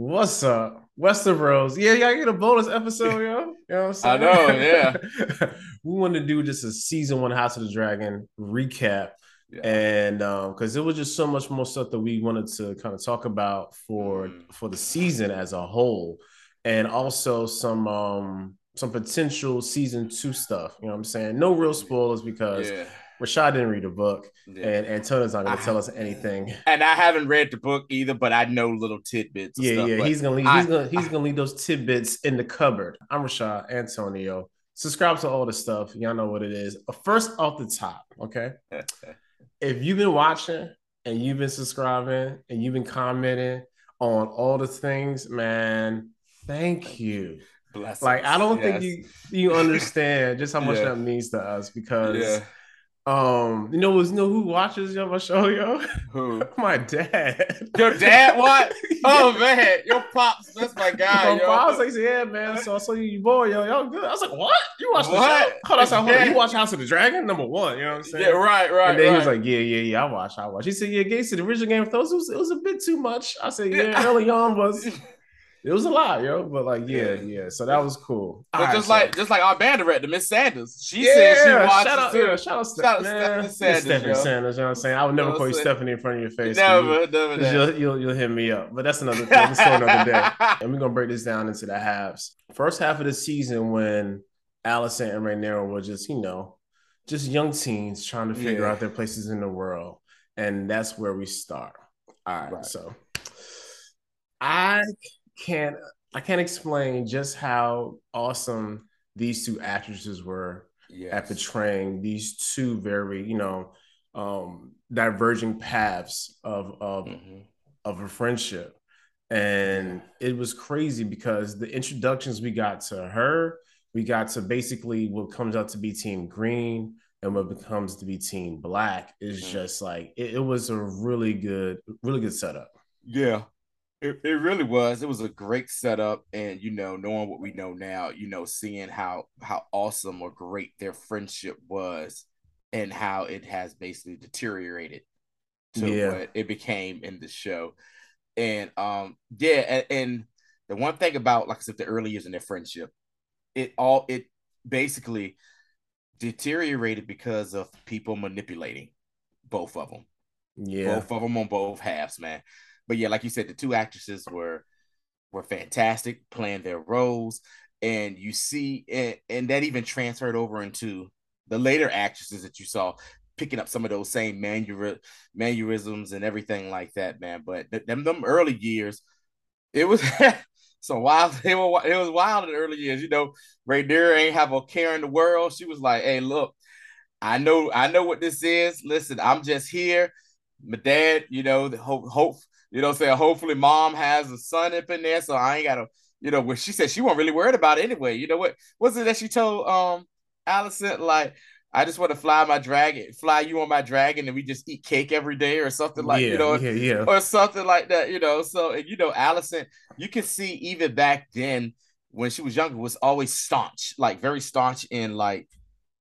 What's up? Westeros. Yeah, y'all get a bonus episode, yo. You know what I'm saying? I know, yeah. we wanted to do just a season one House of the Dragon recap. Yeah. And um, because it was just so much more stuff that we wanted to kind of talk about for mm. for the season as a whole, and also some um some potential season two stuff. You know what I'm saying? No real spoilers because yeah. Rashad didn't read the book, yeah. and Antonio's not going to tell us anything. And I haven't read the book either, but I know little tidbits. Yeah, stuff, yeah, he's gonna leave. I, he's gonna he's gonna leave those tidbits in the cupboard. I'm Rashad Antonio. Subscribe to all the stuff. Y'all know what it is. Uh, first off the top, okay. if you've been watching and you've been subscribing and you've been commenting on all the things, man, thank you. Blessings. Like I don't yes. think you you understand just how much yeah. that means to us because. Yeah um, you know, you know who watches your show, yo? Who? my dad. Your dad? What? oh man, your pops. That's my guy. My yo. pops like, yeah, man. So I saw you, you boy, yo, y'all good. I was like, what? You watch the show? Hold on, hold on. You watch House of the Dragon, number one. You know what I'm saying? Yeah, right, right. And then right. he was like, yeah, yeah, yeah. I watch, I watch. He said, yeah, Gacy, the original Game of Thrones, it was, it was a bit too much. I said, yeah, early on was. It was a lot, yo. But like, yeah, yeah. So that was cool. But right, just so. like, just like our band director, Miss Sanders, she yeah, said she watched. Shout out, yeah, shout out, Ste- shout out Sanders, Stephanie yo. Sanders. You know what I'm saying? I would never call you Stephanie in front of your face. Never, never. Because you'll, you'll, you'll hit me up. But that's another thing. another day. And we're gonna break this down into the halves. First half of the season when Alicent and Rhaenyra were just, you know, just young teens trying to figure yeah. out their places in the world, and that's where we start. All right. right. so I can't I can't explain just how awesome these two actresses were yes. at portraying these two very, you know, um, diverging paths of of mm-hmm. of a friendship. And it was crazy because the introductions we got to her, we got to basically what comes out to be Team Green and what becomes to be Team Black is mm-hmm. just like it, it was a really good, really good setup. Yeah, it, it really was. It was a great setup, and you know, knowing what we know now, you know, seeing how how awesome or great their friendship was, and how it has basically deteriorated to yeah. what it became in the show, and um, yeah, and, and the one thing about like I said, the early years in their friendship, it all it basically deteriorated because of people manipulating both of them. Yeah, both of them on both halves, man but yeah, like you said, the two actresses were were fantastic playing their roles, and you see, and, and that even transferred over into the later actresses that you saw picking up some of those same manur- mannerisms and everything like that, man. But th- them them early years, it was so wild. It was it was wild in the early years. You know, Rhaenyra ain't have a care in the world. She was like, "Hey, look, I know I know what this is. Listen, I'm just here. My dad, you know, the hope hope you know what I'm saying? Hopefully mom has a son up in there, so I ain't gotta, you know, what she said she wasn't really worried about it anyway. You know what was it that she told um Alicent Like, I just want to fly my dragon, fly you on my dragon, and we just eat cake every day or something like yeah, you know, yeah, yeah. or something like that, you know. So and you know, Alicent, you can see even back then when she was younger was always staunch, like very staunch in like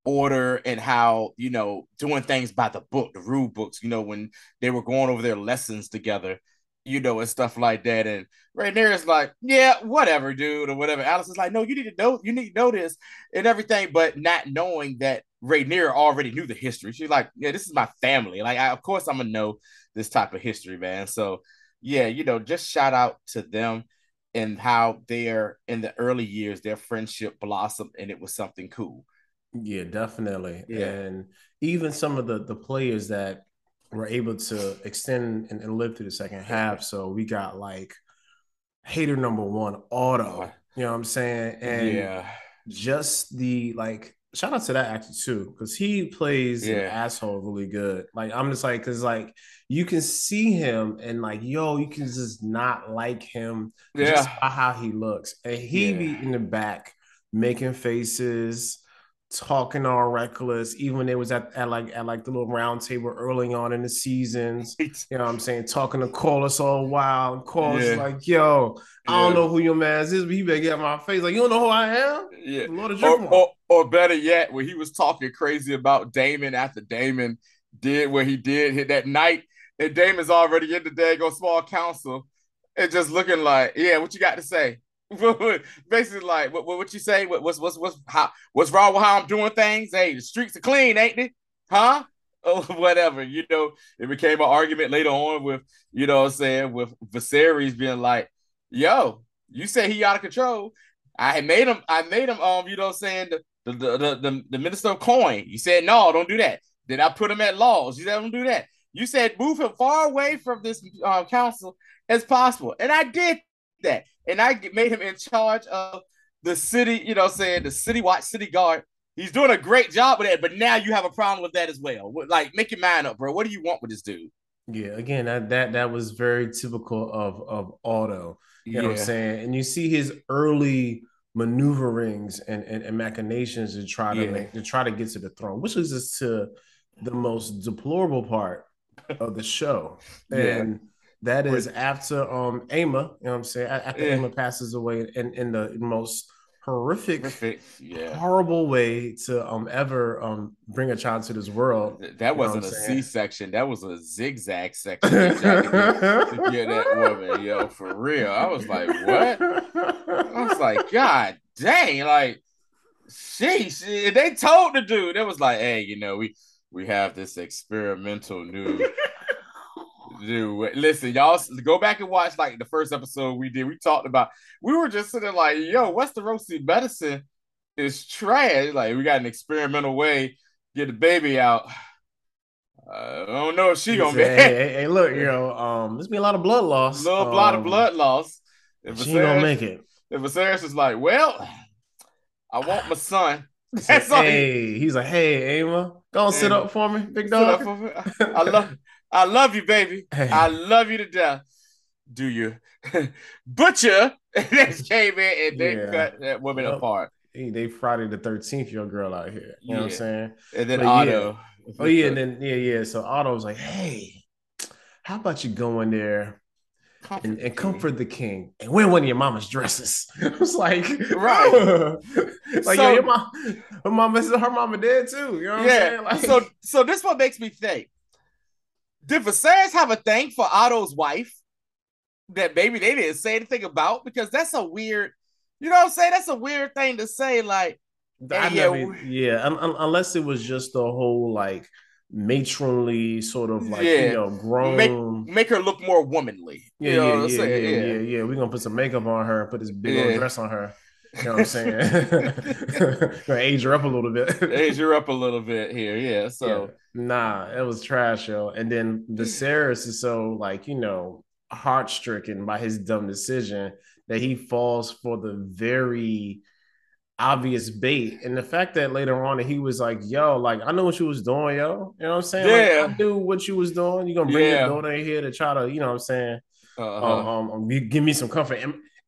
order and how you know doing things by the book the rule books you know when they were going over their lessons together you know, and stuff like that. And right is like, yeah, whatever, dude, or whatever. Alice is like, no, you need to know, you need to know this and everything, but not knowing that Rhaenyra already knew the history. She's like, yeah, this is my family. Like, I, of course, I'm gonna know this type of history, man. So, yeah, you know, just shout out to them and how they're in the early years, their friendship blossomed, and it was something cool. Yeah, definitely. Yeah. And even some of the the players that were able to extend and, and live through the second half. So we got like hater number one, Otto. You know what I'm saying? And yeah, just the like shout out to that actor too, because he plays yeah. an asshole really good. Like I'm just like, cause like you can see him and like, yo, you can just not like him yeah. just by how he looks. And he yeah. be in the back making faces, talking all reckless, even when they was at, at like at like the little round table early on in the seasons. You know what I'm saying? Talking to Corlys all wild. And yeah. like, yo, I don't know who your man is, but you better get my face. Like, you don't know who I am? Yeah. Lord or, or, or better yet, when he was talking crazy about Daemon after Daemon did what he did hit that night, and Daemon's already in the daggone small council. and just looking like, yeah, what you got to say? Basically, like, what, what you say? What, what's what's what's how what's wrong with how I'm doing things? Hey, the streets are clean, ain't they? Huh? Or whatever, you know. It became an argument later on with, you know, I'm saying with Viserys being like, "Yo, you say he out of control." I made him. I made him. Um, you know, I'm saying the the the the, the minister of coin. You said no, don't do that. Then I put him at laws. You said don't do that. You said move him far away from this uh, council as possible, and I did that. And I made him in charge of the city. You know, saying the city watch, city guard. He's doing a great job with that, but now you have a problem with that as well. Like, make your mind up, bro. What do you want with this dude? Yeah, again, that that that was very typical of of Otto. You yeah. know what I'm saying? And you see his early maneuverings and, and, and machinations to try to yeah. make, to try to get to the throne, which leads us to the most deplorable part of the show. And yeah. That is after um Aemma, you know what I'm saying? After yeah. Aemma passes away in, in the most horrific, horrific yeah. horrible way to um ever um bring a child to this world. That wasn't a C section. That was a zigzag section to get that woman, yo, for real. I was like, what? I was like, God dang, like, sheesh. They told the dude, it was like, hey, you know, we we have this experimental new Dude, listen, y'all go back and watch like the first episode we did. We talked about we were just sitting like, yo, what's the Westerosi medicine is trash. Like we got an experimental way get the baby out. Uh, I don't know if she gonna be. Hey, hey, hey, look, you know, um, there's been a lot of blood loss. A little um, lot of blood loss. If she Viserys, gonna make it. If Viserys is like, well, I want my son. That's hey, he, he's like, hey, Aemma, go and sit up for me, big dog. Me. I love, I love you, baby. Hey. I love you to death. Do you? Butcher came in and they yeah. cut that woman apart. They Friday the 13th, your girl out here. You yeah. know what I'm saying? And then but Otto. Yeah. Oh, yeah. And then, yeah, yeah. So Otto was like, hey, how about you go in there comfort and, and comfort the king and wear one of your mama's dresses? I was like, right. Oh. like, so, yo, your mom, her mama, her mama dead too. You know what yeah. I'm saying? Like, so, so this what makes me think did Viserys have a thing for Otto's wife that maybe they didn't say anything about? Because that's a weird, you know what I'm saying? That's a weird thing to say. Like, hey, yeah, yeah, unless it was just the whole like matronly sort of like yeah. you know grown make, make her look more womanly. Yeah, yeah, yeah, yeah, yeah, yeah, yeah, We're gonna put some makeup on her, put this big old dress on her. You know what I'm saying? Gonna age her up a little bit. age her up a little bit here, yeah. So yeah. nah, it was trash, yo. And then Viserys is so like you know heart stricken by his dumb decision that he falls for the very obvious bait. And the fact that later on he was like, yo, like I know what you was doing, yo. You know what I'm saying? Yeah. Like, I knew what you was doing. You're gonna bring yeah. your daughter in here to try to, you know what I'm saying? Uh-huh. Um, um, give me some comfort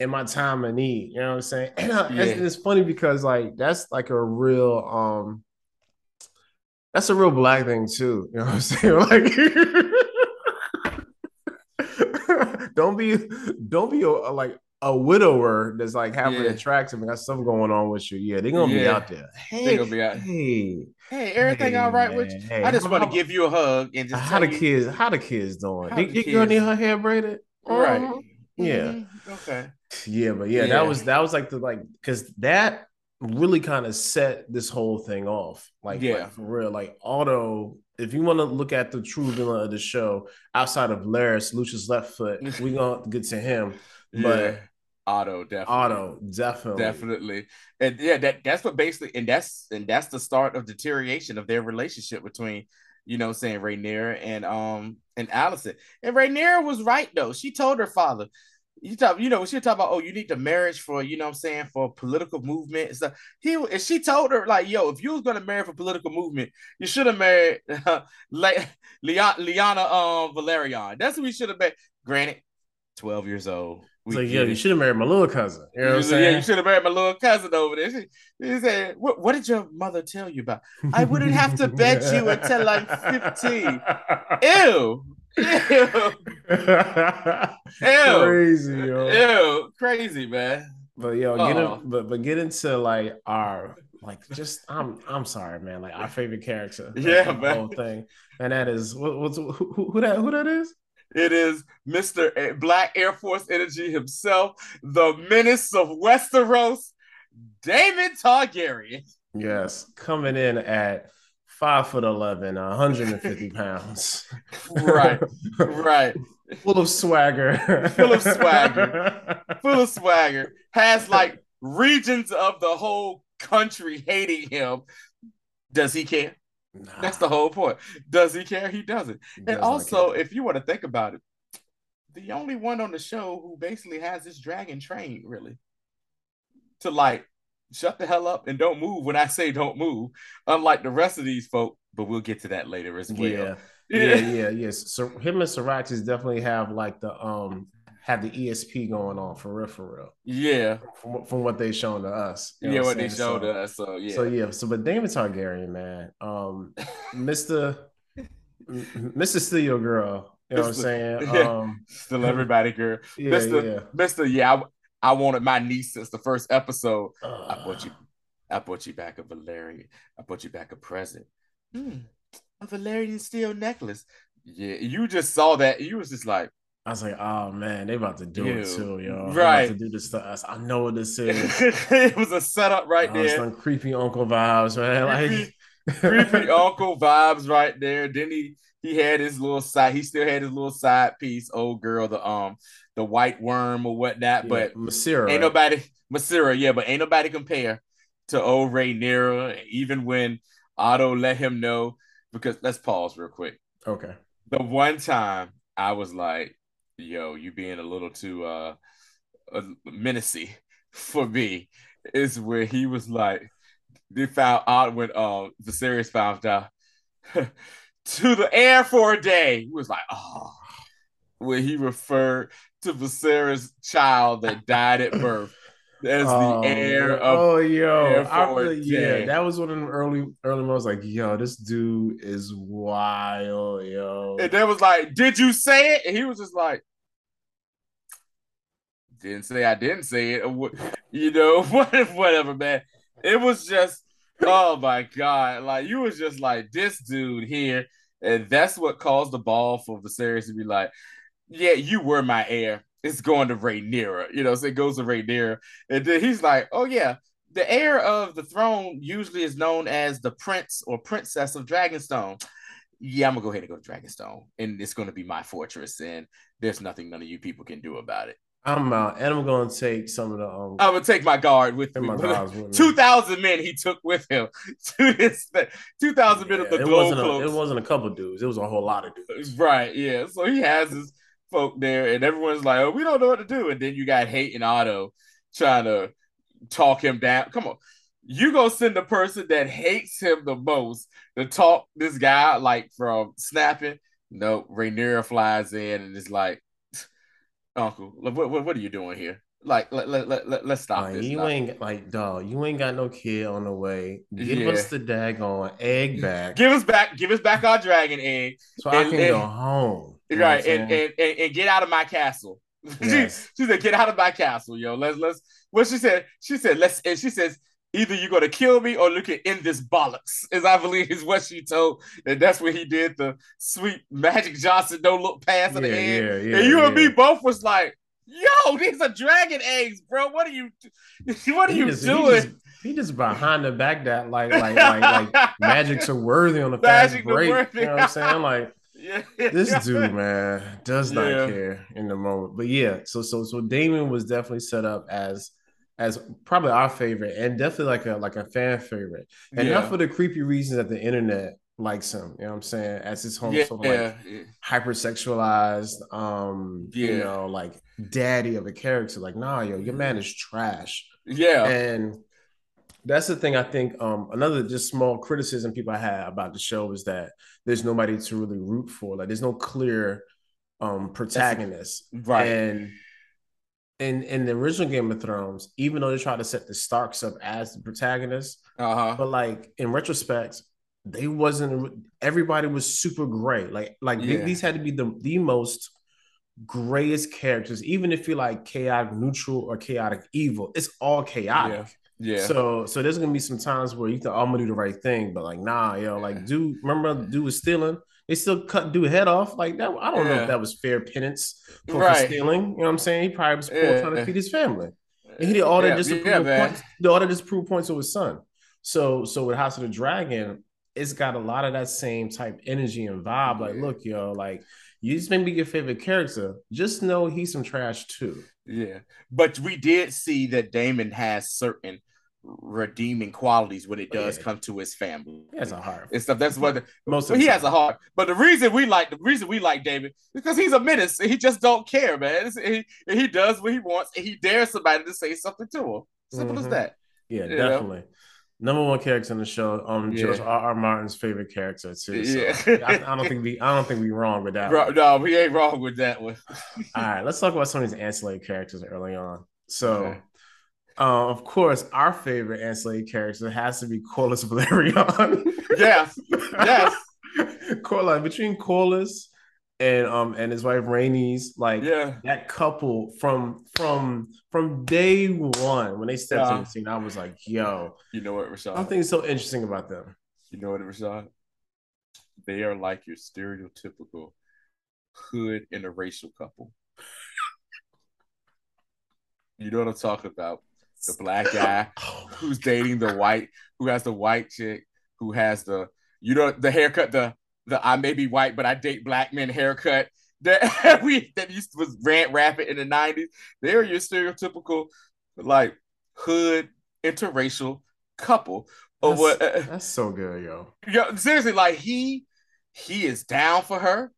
in my time of need. You know what I'm saying? And uh, yeah. it's, it's, funny because like that's like a real um that's a real black thing too. You know what I'm saying? Like don't be don't be a, a, like a widower that's like having yeah. attractive and got something going on with you. Yeah, they're gonna yeah. be out there. Hey, they're gonna be out. Hey, hey, everything hey, all right man. with you? Hey, I just want to give you a hug and just how the kids how the kids doing? They, the girl need her hair braided, right? Mm-hmm. Yeah. Mm-hmm. Okay. Yeah, but yeah, yeah, that was that was like the like because that really kind of set this whole thing off. Like, yeah, like, for real. Like, Otto, if you want to look at the true villain of the show outside of Larys, Lucius Left Foot, we're gonna get to him. But yeah. Otto, definitely. Otto, definitely. Definitely. And yeah, that that's what basically and that's and that's the start of deterioration of their relationship between you know, saying Rhaenyra and um and Alicent. And Rhaenyra was right though. She told her father, you talk, you know, she talk about, oh, you need the marriage for, you know I'm saying, for political movement and stuff. He and she told her, like, yo, if you was gonna marry for political movement, you should have married uh, like Laena um Velaryon. That's what we should have been. Granted, 12 years old. We like, yeah, you should have married my little cousin. You know what I'm saying? Yeah, you should have married my little cousin over there. She, she said, what, what, did your mother tell you about? I wouldn't have to bet you until I'm 15. Ew. Ew. Ew. Crazy, yo. Ew. Crazy, man. But yo, get in, oh. but but get into like our like just I'm I'm sorry, man. Like our favorite character. Yeah, man. Whole thing, and that is what, what's who, who that who that is? It is Mr. Eh, Black Air Force Energy himself, the menace of Westeros, Daemon Targaryen. Yes, coming in at five foot 11, 150 pounds. right, right. Full of swagger. Full of swagger. Full of swagger. Has like regions of the whole country hating him. Does he care? Nah. That's the whole point. Does he care? He doesn't. He and also, if you want to think about it, the only one on the show who basically has this dragon trained, really, to like shut the hell up and don't move when I say don't move, unlike the rest of these folk. But we'll get to that later as well. Yeah, yeah, yeah, yes. So him and Syraxis definitely have like the um have the ESP going on for real, for real. Yeah, from, from what they shown to us. You know yeah, what, what they showed so, us. So yeah. So yeah. So but Daemon Targaryen, man, um, Mister Mister Steal Girl. You know what I'm saying? Um, Still everybody girl. Yeah, Mister yeah. Mister. Yeah, I, wanted my niece since the first episode. Uh, I bought you. I bought you back a Valyrian. I bought you back a present. Hmm, a Valyrian steel necklace. Yeah, you just saw that. You was just like, I was like, oh man, they about to do Ew. it too, yo. Right. to do this stuff. I know what this is. it was a setup right oh, there. Some creepy uncle vibes, man. Like creepy uncle vibes right there. Then he he had his little side, he still had his little side piece, old girl, the um the white worm or whatnot. Yeah, but Mysaria. Ain't nobody Mysaria, yeah, but ain't nobody compare to old Rhaenyra, even when Otto let him know. Because let's pause real quick. Okay. The one time I was like, yo, you being a little too uh, uh menacing for me is where he was like, they found out when uh Viserys found out to the air for a day. He was like, oh, when he referred to Viserys' child that died at birth as oh, the heir of oh yo I really, yeah that was one of the early early moments like yo this dude is wild yo and then was like did you say it and he was just like didn't say I didn't say it. You know, whatever, man. It was just, oh my god, like you was just like this dude here, and that's what caused the ball for Viserys to be like, yeah, you were my heir. It's going to Rhaenyra, you know. So it goes to Rhaenyra, and then he's like, oh yeah. The heir of the throne usually is known as the prince or princess of Dragonstone yeah, I'm gonna go ahead and go to Dragonstone, and it's gonna be my fortress, and there's nothing none of you people can do about it. I'm out, and I'm gonna take some of the. Um, I'm gonna take my guard with me. Two thousand men he took with him to this. Two thousand yeah, men of the it wasn't a, It wasn't a couple dudes. It was a whole lot of dudes. Right. Yeah. So he has his folk there, and everyone's like, "Oh, we don't know what to do." And then you got Hate and Otto trying to talk him down. Come on, you go send the person that hates him the most to talk this guy like from snapping. No, Rhaenyra flies in and is like, Uncle, what, what, what are you doing here? Like, let, let, let, let, us stop like, this. You stop. ain't like, dog, you ain't got no kid on the way. Give yeah. us the daggone egg back. give us back, give us back our dragon egg. So and, I can and, go home. Right, and, and, and, and get out of my castle. Yes. she, she said, get out of my castle, yo. Let's let's what she said, she said, let's and she says, either you're gonna kill me or look at in this bollocks, as I believe is what she told. And that's what he did the sweet Magic Johnson don't look past yeah, the end. Yeah, yeah, and you and me both was like, yo, these are dragon eggs, bro. What are you what are he you just, doing? He just, he just, behind the back that like like like like magic to worthy on the fast break. You know what I'm saying? Like yeah. this dude, man, does not care in the moment. But yeah, so so so Daemon was definitely set up as as probably our favorite and definitely like a like a fan favorite. And yeah. not for the creepy reasons that the internet likes him. You know what I'm saying? As his home yeah, sort of like yeah. hypersexualized, um, yeah. you know, like daddy of a character. Like, nah, yo, your man is trash. Yeah. And that's the thing I think um another just small criticism people have about the show is that there's nobody to really root for. Like there's no clear um protagonist. Right. And in in the original Game of Thrones, even though they tried to set the Starks up as the protagonists, uh-huh. but like in retrospect, they wasn't. Everybody was super gray. Like like yeah. they, these had to be the the most grayest characters. Even if you're like chaotic neutral or chaotic evil, it's all chaotic. Yeah. yeah. So so there's gonna be some times where you think oh, I'm gonna do the right thing, but like nah, yo, like dude, remember dude was stealing They still cut dude head off like that. I don't yeah. know if that was fair penance for, right. stealing. You know what I'm saying? He probably was yeah. trying to feed his family. And he did all that just to prove points. Did all that just prove points to his son. So so with House of the Dragon, it's got a lot of that same type energy and vibe. Like, look, yo, like you just make me your favorite character. Just know he's some trash too. Yeah, but we did see that Daemon has certain redeeming qualities when it oh, does yeah. come to his family. He has a heart and stuff. That's what the, most of he has a heart. But the reason we like the reason we like David is because he's a menace. He just don't care, man. He he does what he wants and he dares somebody to say something to him. Simple mm-hmm. as that. Yeah, you definitely. Know? Number one character in the show, um, yeah. George R. R. Martin's favorite character too. So yeah, I, I, don't think we, I don't think we wrong with that. Bro, no, we ain't wrong with that one. All right, let's talk about some of these ancillary characters early on. So, okay. Uh, of course, our favorite ancillary character has to be Corlys Velaryon. yes, yes. Corlys between Corlys and um and his wife Rhaenys, like yeah. that couple from from from day one when they stepped yeah. in the scene, I was like, yo, you know what, Rashad? Something so interesting about them. You know what, Rashad? They are like your stereotypical hood interracial couple. you know what I'm talking about? The black guy who's dating the white, who has the white chick, who has the you know the haircut, the the I may be white but I date black men haircut that we that used to was rant rapid in the nineties. They're your stereotypical like hood interracial couple. Or what? Uh, that's so good, yo. Yo, seriously, like he he is down for her.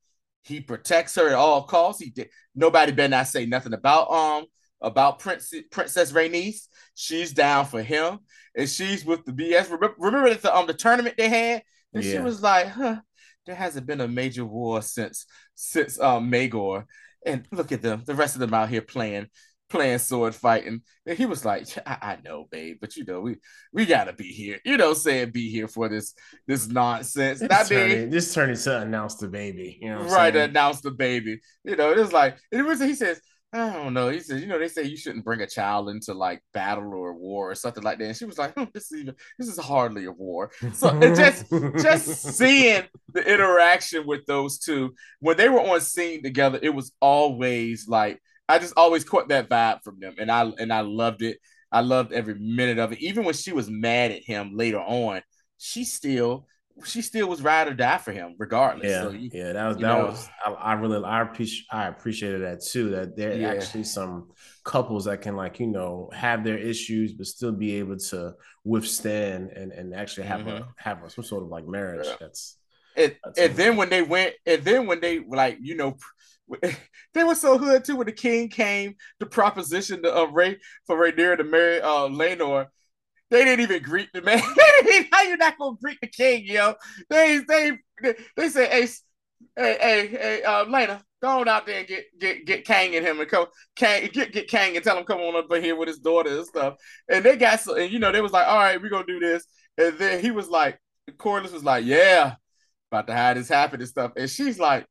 He protects her at all costs. He did. Nobody better not say nothing about um about Prince, Princess Rhaenys. She's down for him, and she's with the BS. Remember, remember the um the tournament they had, and yeah. she was like, "Huh, there hasn't been a major war since since um Maegor." And look at them, the rest of them out here playing playing sword fighting. And he was like, I, I, know, babe, but you know, we we gotta be here. You know, saying be here for this this nonsense. This turning, this turning to announce the baby. You know, right? Announce the baby. You know, it was like was. He says, I don't know. He said, you know, they say you shouldn't bring a child into like battle or war or something like that. And she was like, hmm, this is even this is hardly a war. So just just seeing the interaction with those two when they were on scene together, it was always like I just always caught that vibe from them, and I and I loved it. I loved every minute of it. Even when she was mad at him later on, she still she still was ride or die for him, regardless. Yeah, so you, yeah, that was that know. was I, I, really I appreciate I appreciated that too. That there yeah. actually some couples that can like you know have their issues but still be able to withstand and and actually have mm-hmm. a have a, some sort of like marriage. Yeah. That's and, that's and then when they went and then when they like you know they were so hood too when the king came to proposition to uh, Ray for Rhaenyra to marry uh Laenor they didn't even greet the man. How you not gonna greet the king, yo? They they they, they say, hey, hey, hey, hey, uh, Laena, go on out there and get get get Kang and him and come Kang get get Kang and tell him come on up here with his daughter and stuff. And they got so and you know they was like, all right, we're gonna do this. And then he was like, Corlys was like, yeah, about to have this happen and stuff. And she's like,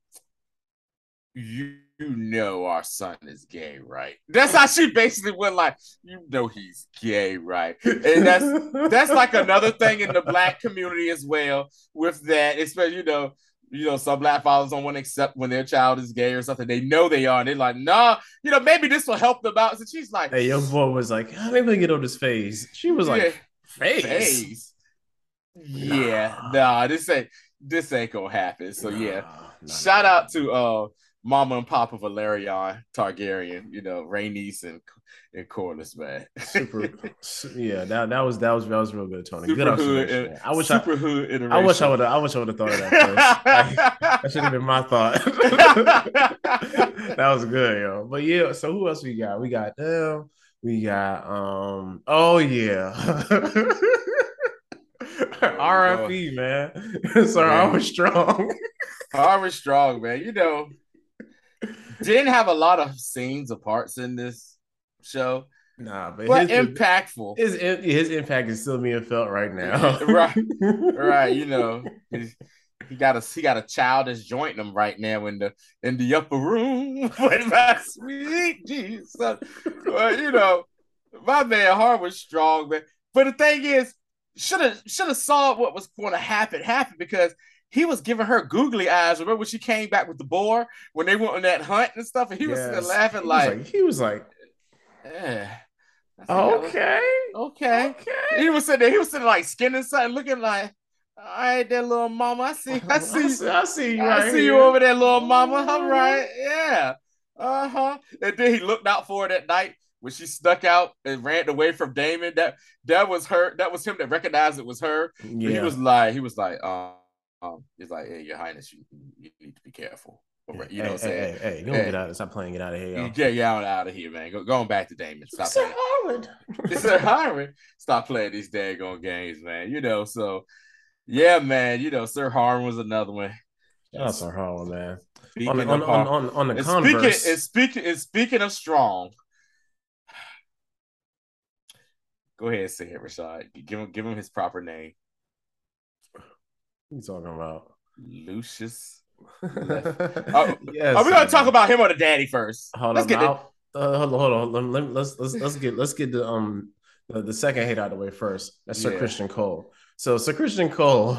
you know our son is gay, right? That's how she basically went like, you know he's gay, right? And that's that's like another thing in the black community as well with that, especially you know, you know, some black fathers don't want to accept when their child is gay or something. They know they are, and they're like, nah, you know, maybe this will help them out. So she's like, Hey, young boy was like, oh, maybe I get on his face. She was like, yeah, face. face. Yeah, nah. nah, this ain't this ain't gonna happen. So nah, yeah. Nah, Shout out to uh Mama and Papa Velaryon Targaryen, you know, Rhaenys and and Corlys, man. super, yeah, that that was that was that was real good, Tony. Super good observation. I wish super I, hood iteration. I wish I would I wish I would have thought of that like, that should have been my thought. that was good, yo. But yeah, so who else we got? We got them. We got um. Oh yeah. RFE, man. Sir, I was strong. I was strong, man. You know, didn't have a lot of scenes or parts in this show. Nah, but, but his, impactful. His his impact is still being felt right now. right, right. You know, he got a he got a child that's jointing him right now in the in the upper room with my sweet Jesus. Well, you know, my man Harwin Strong, man. But the thing is, should have should have saw what was going to happen happen because he was giving her googly eyes. Remember when she came back with the boar when they went on that hunt and stuff, and he yes. was laughing like, was he was like, yeah. Okay. okay. Okay. He was sitting there, he was sitting like skinning something, looking like, all right, that little mama. I see, I see, I see, I see you. I see here. you over there, little mama. All right, yeah. Uh-huh. And then he looked out for her that night when she stuck out and ran away from Daemon. That that was her, that was him that recognized it was her. Yeah. He was like, he was like, um, um, he's like, hey, your highness, you, you need to be careful. Right. You know hey, what I'm saying? Hey, hey, hey, don't hey. get out. Stop playing. Get out of here, y'all. Yeah, get out, out of here, man. Go, going back to Daemon. Stop it's playing. Harwin. it's a Harwin. Stop playing these daggone games, man. You know, so yeah, man. You know, Sir Harwin was another one. Shout out Sir Harwin, man. on, on, on, on, on, the and converse. Speaking, and speaking, and speaking of strong, go ahead and say it, Rashad. Give him, give him his proper name. What are you talking about? Lucius oh, yes, are we gonna talk about him or the daddy first? Hold let's on, get the... uh, hold on, hold on. Let, us let's let's get let's get the um the, the, second hate out of the way first. That's Sir yeah. Criston Cole. So Sir Criston Cole,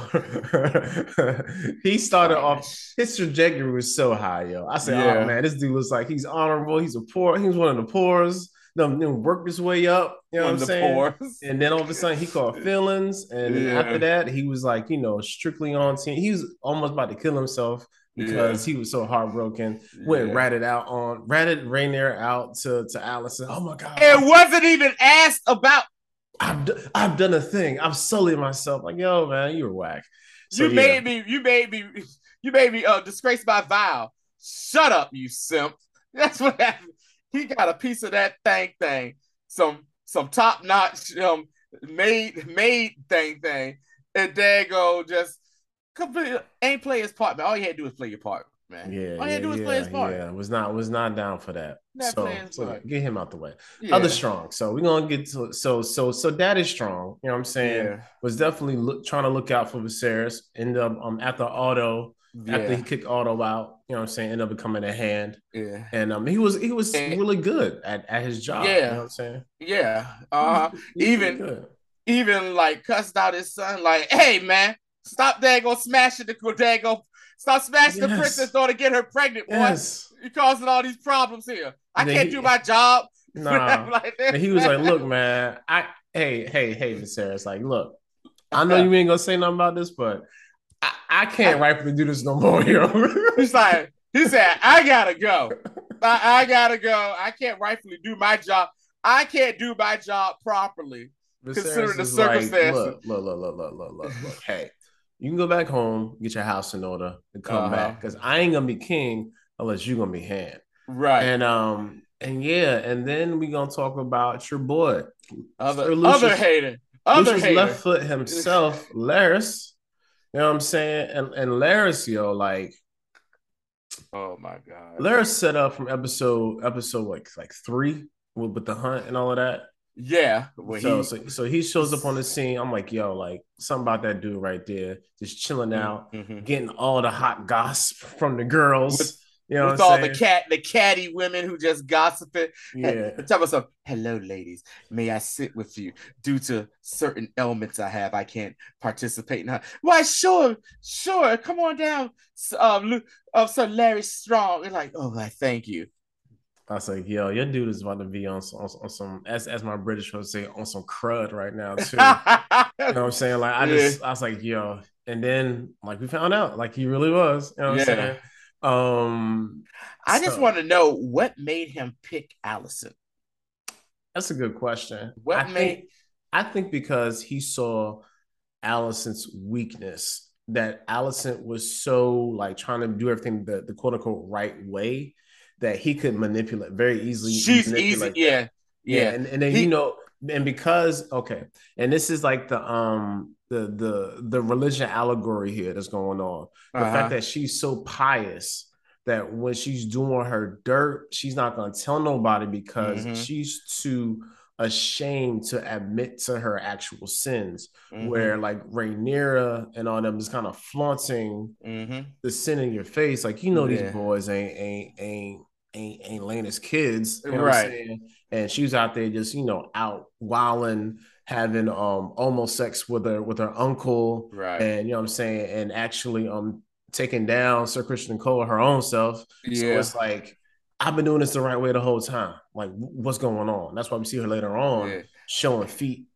he started off his trajectory was so high, yo. I said, oh, yeah. oh man, this dude looks like he's honorable. He's a poor. He's one of the poorest. Them worked his way up. You know what I'm saying? And then all of a sudden he caught feelings, and yeah. after that he was like, you know, strictly on team. He was almost about to kill himself because yeah. he was so heartbroken. Went yeah. ratted out on ratted Rhaenyra out to to Alicent. Oh my god! It wasn't even asked about. I've d- I've done a thing. I've sullied myself. Like yo, man, you were whack. So, you made me. You made me. You made me uh, disgrace my vow. Shut up, you simp. That's what happened. He got a piece of that thing thing. Some some top notch um made made thing thing, and Dago just completely ain't play his part, man. All you had to do was play your part, man. Yeah, all you had to do was yeah, play his part. Yeah, was not was not down for that. so, so get him out the way. Yeah. Other strong. So we're gonna get to so so so that is strong. You know what I'm saying? Yeah. Was definitely look, trying to look out for Viserys. End up um after Otto. Yeah. After he kicked Otto out, you know what I'm saying, ended up becoming a hand. Yeah. And um he was he was and, really good at, at his job. Yeah. You know what I'm saying? Yeah. Uh even even like cussed out his son, like, hey man, Stop daggone smashing the daggone. Stop smashing yes. the princess daughter, get her pregnant, boy. Yes. You're causing all these problems here. I can't he, do my job. Nah. like and he was like, look, man, I hey, hey, hey, Viserys, like, look, I know you ain't gonna say nothing about this, but I, I can't rightfully do this no more, here. He's like, he said, I gotta go. I, I gotta go. I can't rightfully do my job. I can't do my job properly. Viserys considering the circumstances. Like, look, look, look, look, look, look, look, look. Hey, you can go back home, get your house in order, and come uh-huh. back. Because I ain't gonna be king unless you're gonna be hand. Right. And um, and yeah, and then we gonna talk about your boy, other Lucius, other hater, other Lucius hater. left foot himself, Larys. You know what I'm saying? And and Larys, yo, like, oh my god, Larys set up from episode episode like like three with, with the hunt and all of that. Yeah. So, he, so, so he shows up on the scene. I'm like, yo, like something about that dude right there, just chilling mm-hmm, out, mm-hmm. getting all the hot gossip from the girls. With, you know, with all saying? the cat, the catty women who just gossiping. Yeah. tell us, hello, ladies. May I sit with you? Due to certain elements I have, I can't participate in her. Why, sure, sure. Come on down, um, uh, Sir Larys Strong. And like, oh, I thank you. I was like, yo, your dude is about to be on, on, on some, as, as my British would say, on some crud right now, too. you know what I'm saying? Like, I just, I was like, yo. And then, like, we found out, like, he really was. You know what yeah. I'm saying? Um, I so, just want to know what made him pick Alicent. That's a good question. What I made? Think, I think because he saw Alicent's weakness, that Alicent was so like trying to do everything the, the quote unquote right way that he could manipulate very easily. She's easy, yeah. yeah, yeah, and, and then he, you know, and because okay, and this is like the um the the the religion allegory here that's going on. The uh-huh. fact that she's so pious that when she's doing her dirt, she's not gonna tell nobody because mm-hmm. she's too ashamed to admit to her actual sins. Mm-hmm. Where like Rhaenyra and all them is kind of flaunting mm-hmm. the sin in your face, like you know yeah. these boys ain't ain't ain't ain't ain't laying his kids, you know right? And she was out there just you know out wilding having um almost sex with her with her uncle right and you know what i'm saying and actually um taking down sir criston cole her own self yeah. so it's like i've been doing this the right way the whole time like what's going on that's why we see her later on yeah. showing feet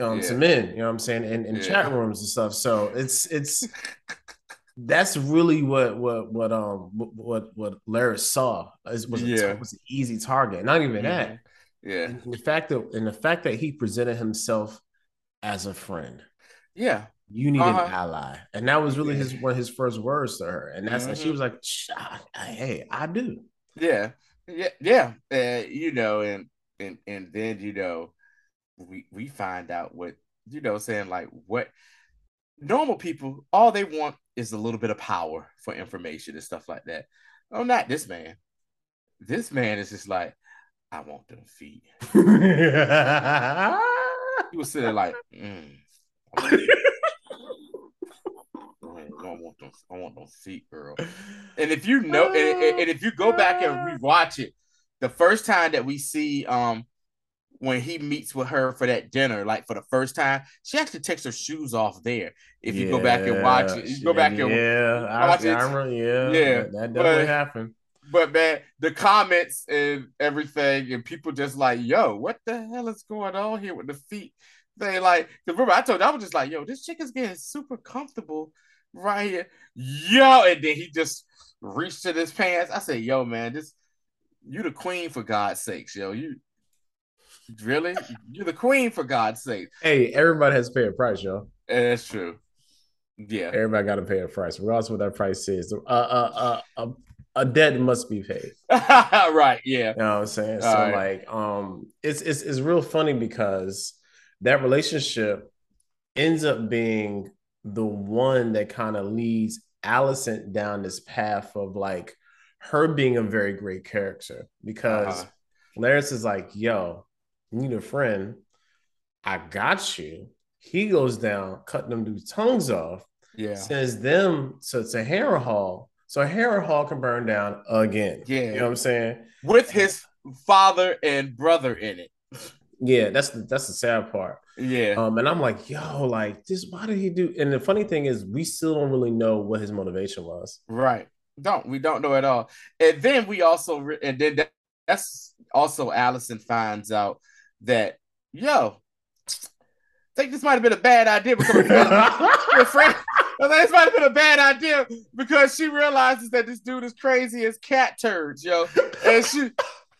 um yeah. to men you know what i'm saying in, in chat rooms and stuff so it's it's that's really what what what um what what Larys saw was was, yeah. a, was an easy target. Not even that. Yeah. And the fact that and the fact that he presented himself as a friend. Yeah. You need uh-huh. an ally, and that was really his one of his first words to her, and that's mm-hmm. and she was like, "Hey, I do." Yeah, yeah, yeah. Uh, you know, and and and then you know, we we find out what you know, saying like what normal people all they want is a little bit of power for information and stuff like that. Oh, not this man. This man is just like, I want them feet. he was sitting like, mm, I, want, them, I want them feet, girl. And if you know, and, and if you go back and rewatch it, the first time that we see um when he meets with her for that dinner, like for the first time, she actually takes her shoes off there. If you go back and watch it, you go back and yeah, I, watch I, it. I remember, yeah, yeah, that, that definitely but, happened. But man, the comments and everything, and people just like, "Yo, what the hell is going on here with the feet?" They like, remember I told you I was just like, "Yo, this chick is getting super comfortable right here, yo," and then he just reached to his pants. I said, "Yo, man, this." You the queen for God's sakes, yo. You Really? You're the queen for God's sake. Hey, everybody has to pay a price, yo. That's true. Yeah. Everybody got to pay a price, regardless what that price is. Uh, uh, uh, a debt must be paid. right. Yeah. You know what I'm saying? So right. like, um, it's it's it's real funny because that relationship ends up being the one that kind of leads Alicent down this path of like her being a very great character because uh-huh. Larys is like, yo, need a friend. I got you. He goes down, cutting them dudes' tongues off. Yeah. Sends them to, to Harrenhal. So Harrenhal can burn down again. Yeah. You know what I'm saying? With his father and brother in it. Yeah, that's the that's the sad part. Yeah. Um, and I'm like, yo, like this, why did he do? And the funny thing is, we still don't really know what his motivation was. Right. Don't we don't know at all. And then we also and then that's also Alicent finds out that, yo, I think this might have been a bad idea because a friend. I think this might have been a bad idea because she realizes that this dude is crazy as cat turds, yo. And she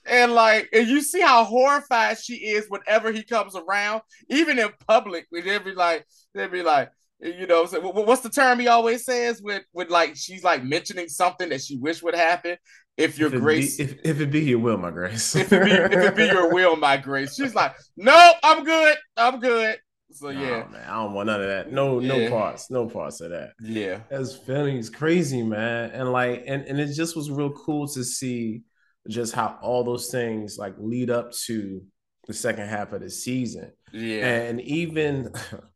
and like and you see how horrified she is whenever he comes around, even in public, they'd be like, they'd be like, you know, so what's the term he always says with with like she's like mentioning something that she wish would happen. If your if grace, be, if, if it be your will, my grace. if, it be, if it be your will, my grace. She's like, nope, I'm good. I'm good. So yeah, man, I don't want none of that. No, yeah. no parts, no parts of that. Yeah, that's funny. It's crazy, man. And like, and and it just was real cool to see just how all those things like lead up to the second half of the season. Yeah, and even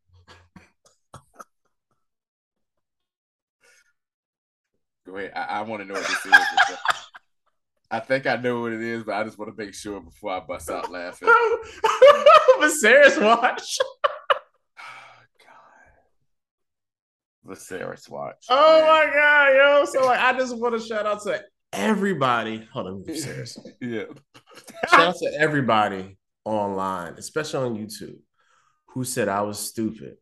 Wait, I, I want to know what this is. I think I know what it is, but I just want to make sure before I bust out laughing. Viserys watch. The Viserys watch. Oh man. my god, yo! So like, I just want to shout out to everybody. Hold on, Viserys. yeah. shout out to everybody online, especially on YouTube, who said I was stupid,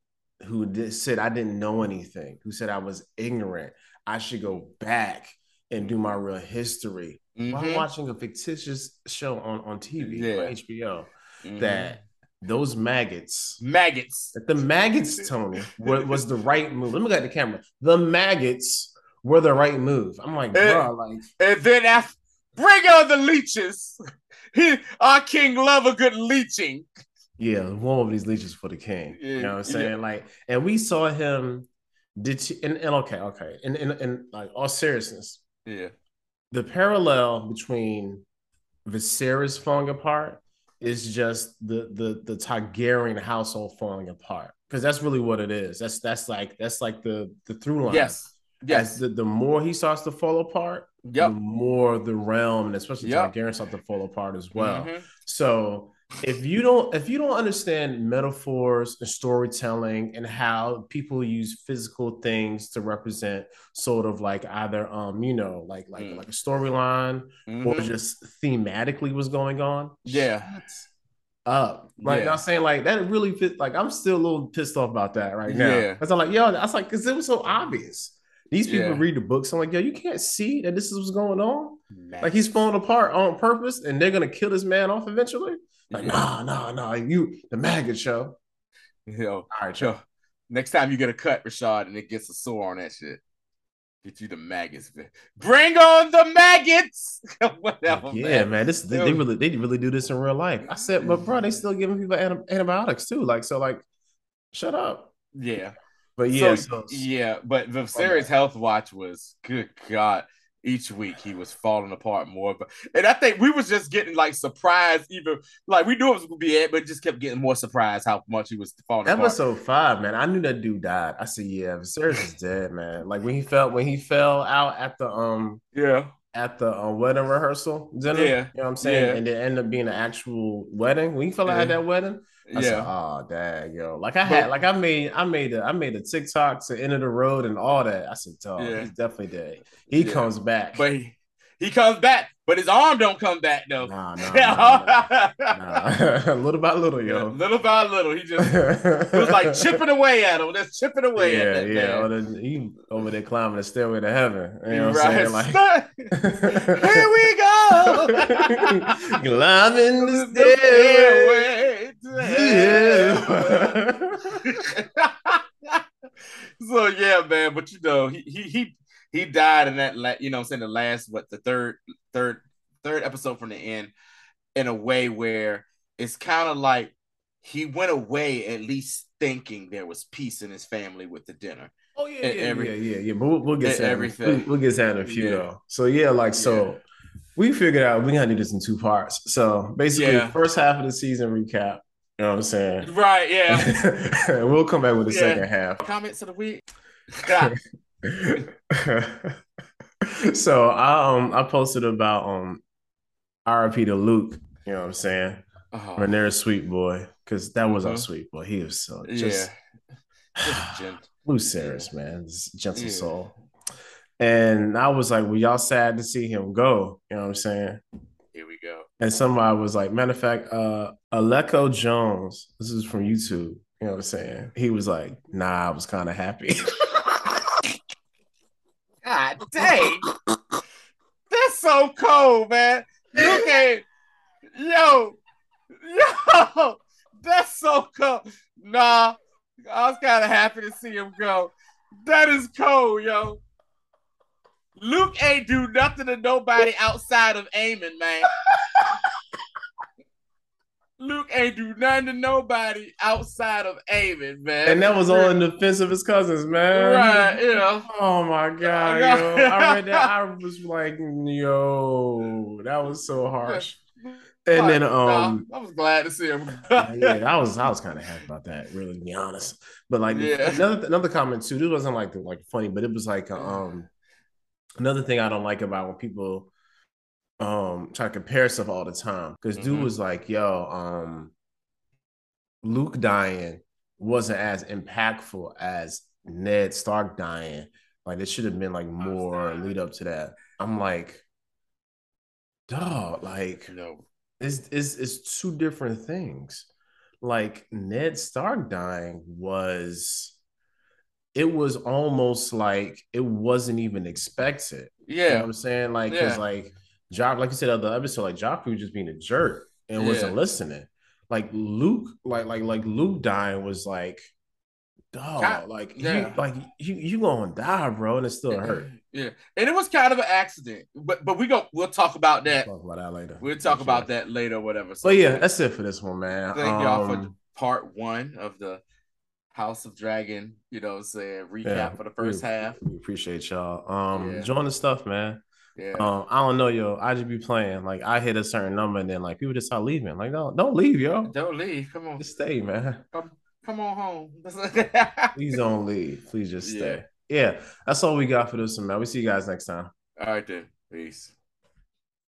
who did, said I didn't know anything, who said I was ignorant, I should go back and do my real history mm-hmm. while watching a fictitious show on, on TV yeah. on HBO mm-hmm. that those maggots maggots the maggots Tony was the right move. Let me get the camera. The maggots were the right move. I'm like, eh, bro, like and then after bring on the leeches. He, our king love a good leeching. Yeah, one of these leeches for the king. Yeah, you know what I'm saying? Yeah. Like, and we saw him did you and, and okay, okay. And, and and like all seriousness. Yeah. The parallel between Viserys falling apart is just the the the Targaryen household falling apart. Because that's really what it is. That's that's like that's like the the through line. Yes. yes, the, the more he starts to fall apart, yep. the more the realm and especially yep. Targaryen start to fall apart as well. Mm-hmm. So if you don't if you don't understand metaphors and storytelling and how people use physical things to represent sort of like either um you know like like mm. like a storyline mm-hmm. or just thematically what's going on yeah up like yeah. i'm saying like that really fit like i'm still a little pissed off about that right now yeah because i'm like yo i was like because it was so obvious these people yeah. read the books. I'm like, yo, you can't see that this is what's going on. Nice. Like he's falling apart on purpose, and they're gonna kill this man off eventually. Like, nah, nah, nah. You the maggot show. Yo, all right, yo. Next time you get a cut, Rashad, and it gets a sore on that shit. Get you the maggots. Bring on the maggots. Whatever. Yeah, man. man this they, they, really they really do this in real life. I said, but bro, they still giving people antibiotics too. Like, so like, shut up. Yeah. But yeah, so, so, yeah, but the Viserys oh, Health Watch was good God each week he was falling apart more. But and I think we was just getting like surprised, even like we knew it was gonna be it, but just kept getting more surprised how much he was falling Episode apart. five, man. I knew that dude died. I said, Yeah, Viserys is dead, man. Like when he felt when he fell out at the um yeah at the uh, wedding rehearsal dinner. Yeah. You know what I'm saying? Yeah. And it ended up being an actual wedding. When he fell out yeah. at that wedding, I yeah. said, oh dang, yo. Like I had like I made I made a I made a TikTok to end of the road and all that. I said, oh, yeah. he's definitely dead. He yeah. comes back. But he, he comes back, but his arm don't come back though. Nah, nah, nah, nah. little by little, yo. little by little, he just it was like chipping away at him, just chipping away yeah, at that yeah. Oh, the, he over there climbing the stairway to heaven. You know what right. I'm saying? Like, here we go, climbing the stairway. Yeah. so yeah, man. But you know, he he he he died in that la- you know I'm saying the last what the third third third episode from the end in a way where it's kind of like he went away at least thinking there was peace in his family with the dinner. Oh yeah, yeah, every, yeah, yeah, yeah. But we'll, we'll get to everything. We'll, we'll, get to in a few yeah. though. So yeah, like so. Yeah. We figured out we gotta do this in two parts. So basically, yeah. first half of the season recap. You know what I'm saying? Right, yeah. we'll come back with the second half. Comments of the week. so I um I posted about um RIP to Luke, you know what I'm saying? Oh. Rhaenyra's sweet boy, because that was mm-hmm. our sweet boy. He was so just, yeah. Lucerys, man, gentle yeah. soul. And I was like, well, y'all sad to see him go. You know what I'm saying? Here we go. And somebody was like, matter of fact, uh Aleko Jones, this is from YouTube. You know what I'm saying? He was like, nah, I was kind of happy. God dang. That's so cold, man. At yo, yo, that's so cold. Nah, I was kind of happy to see him go. That is cold, yo. Luke ain't do nothing to nobody outside of Aemond, man. Luke ain't do nothing to nobody outside of Aemond, man. And that was all in defense of his cousins, man. Right, you know. Oh my god, yo. I read that. I was like, yo, that was so harsh. And then um I was glad to see him. yeah, I was I was kind of happy about that, really to be honest. But like yeah. another another comment too, this wasn't like like funny, but it was like um another thing I don't like about when people um try to compare stuff all the time because mm-hmm. dude was like, yo, um, Luke dying wasn't as impactful as Ned Stark dying. Like it should have been like more lead up to that. I'm like, dog, like no, it's it's it's two different things. Like Ned Stark dying was it was almost like it wasn't even expected. Yeah. You know I'm saying? Like, yeah. cause like Jock, like you said, other episode, like Joffrey was just being a jerk and yeah. wasn't listening. Like Luke, like like like Luke dying was like, dog, like yeah. you like you you gonna die, bro, and it still hurt. Yeah, and it was kind of an accident, but but we go we'll talk about that. We'll talk about that later. We'll talk about that later, whatever. So but yeah, that's it for this one, man. Thank um, y'all for um, part one of the House of Dragon. You know, saying recap yeah, for the first we, half. We appreciate y'all. Um, yeah. join the stuff, man. Yeah. Um, I don't know, yo. I just be playing. Like I hit a certain number and then like people just start leaving. Like, no, don't leave, yo. Don't leave. Come on. Just stay, man. Come, come on home. Please don't leave. Please just stay. yeah, that's all we got for this one, man. We see you guys next time. All right then. Peace.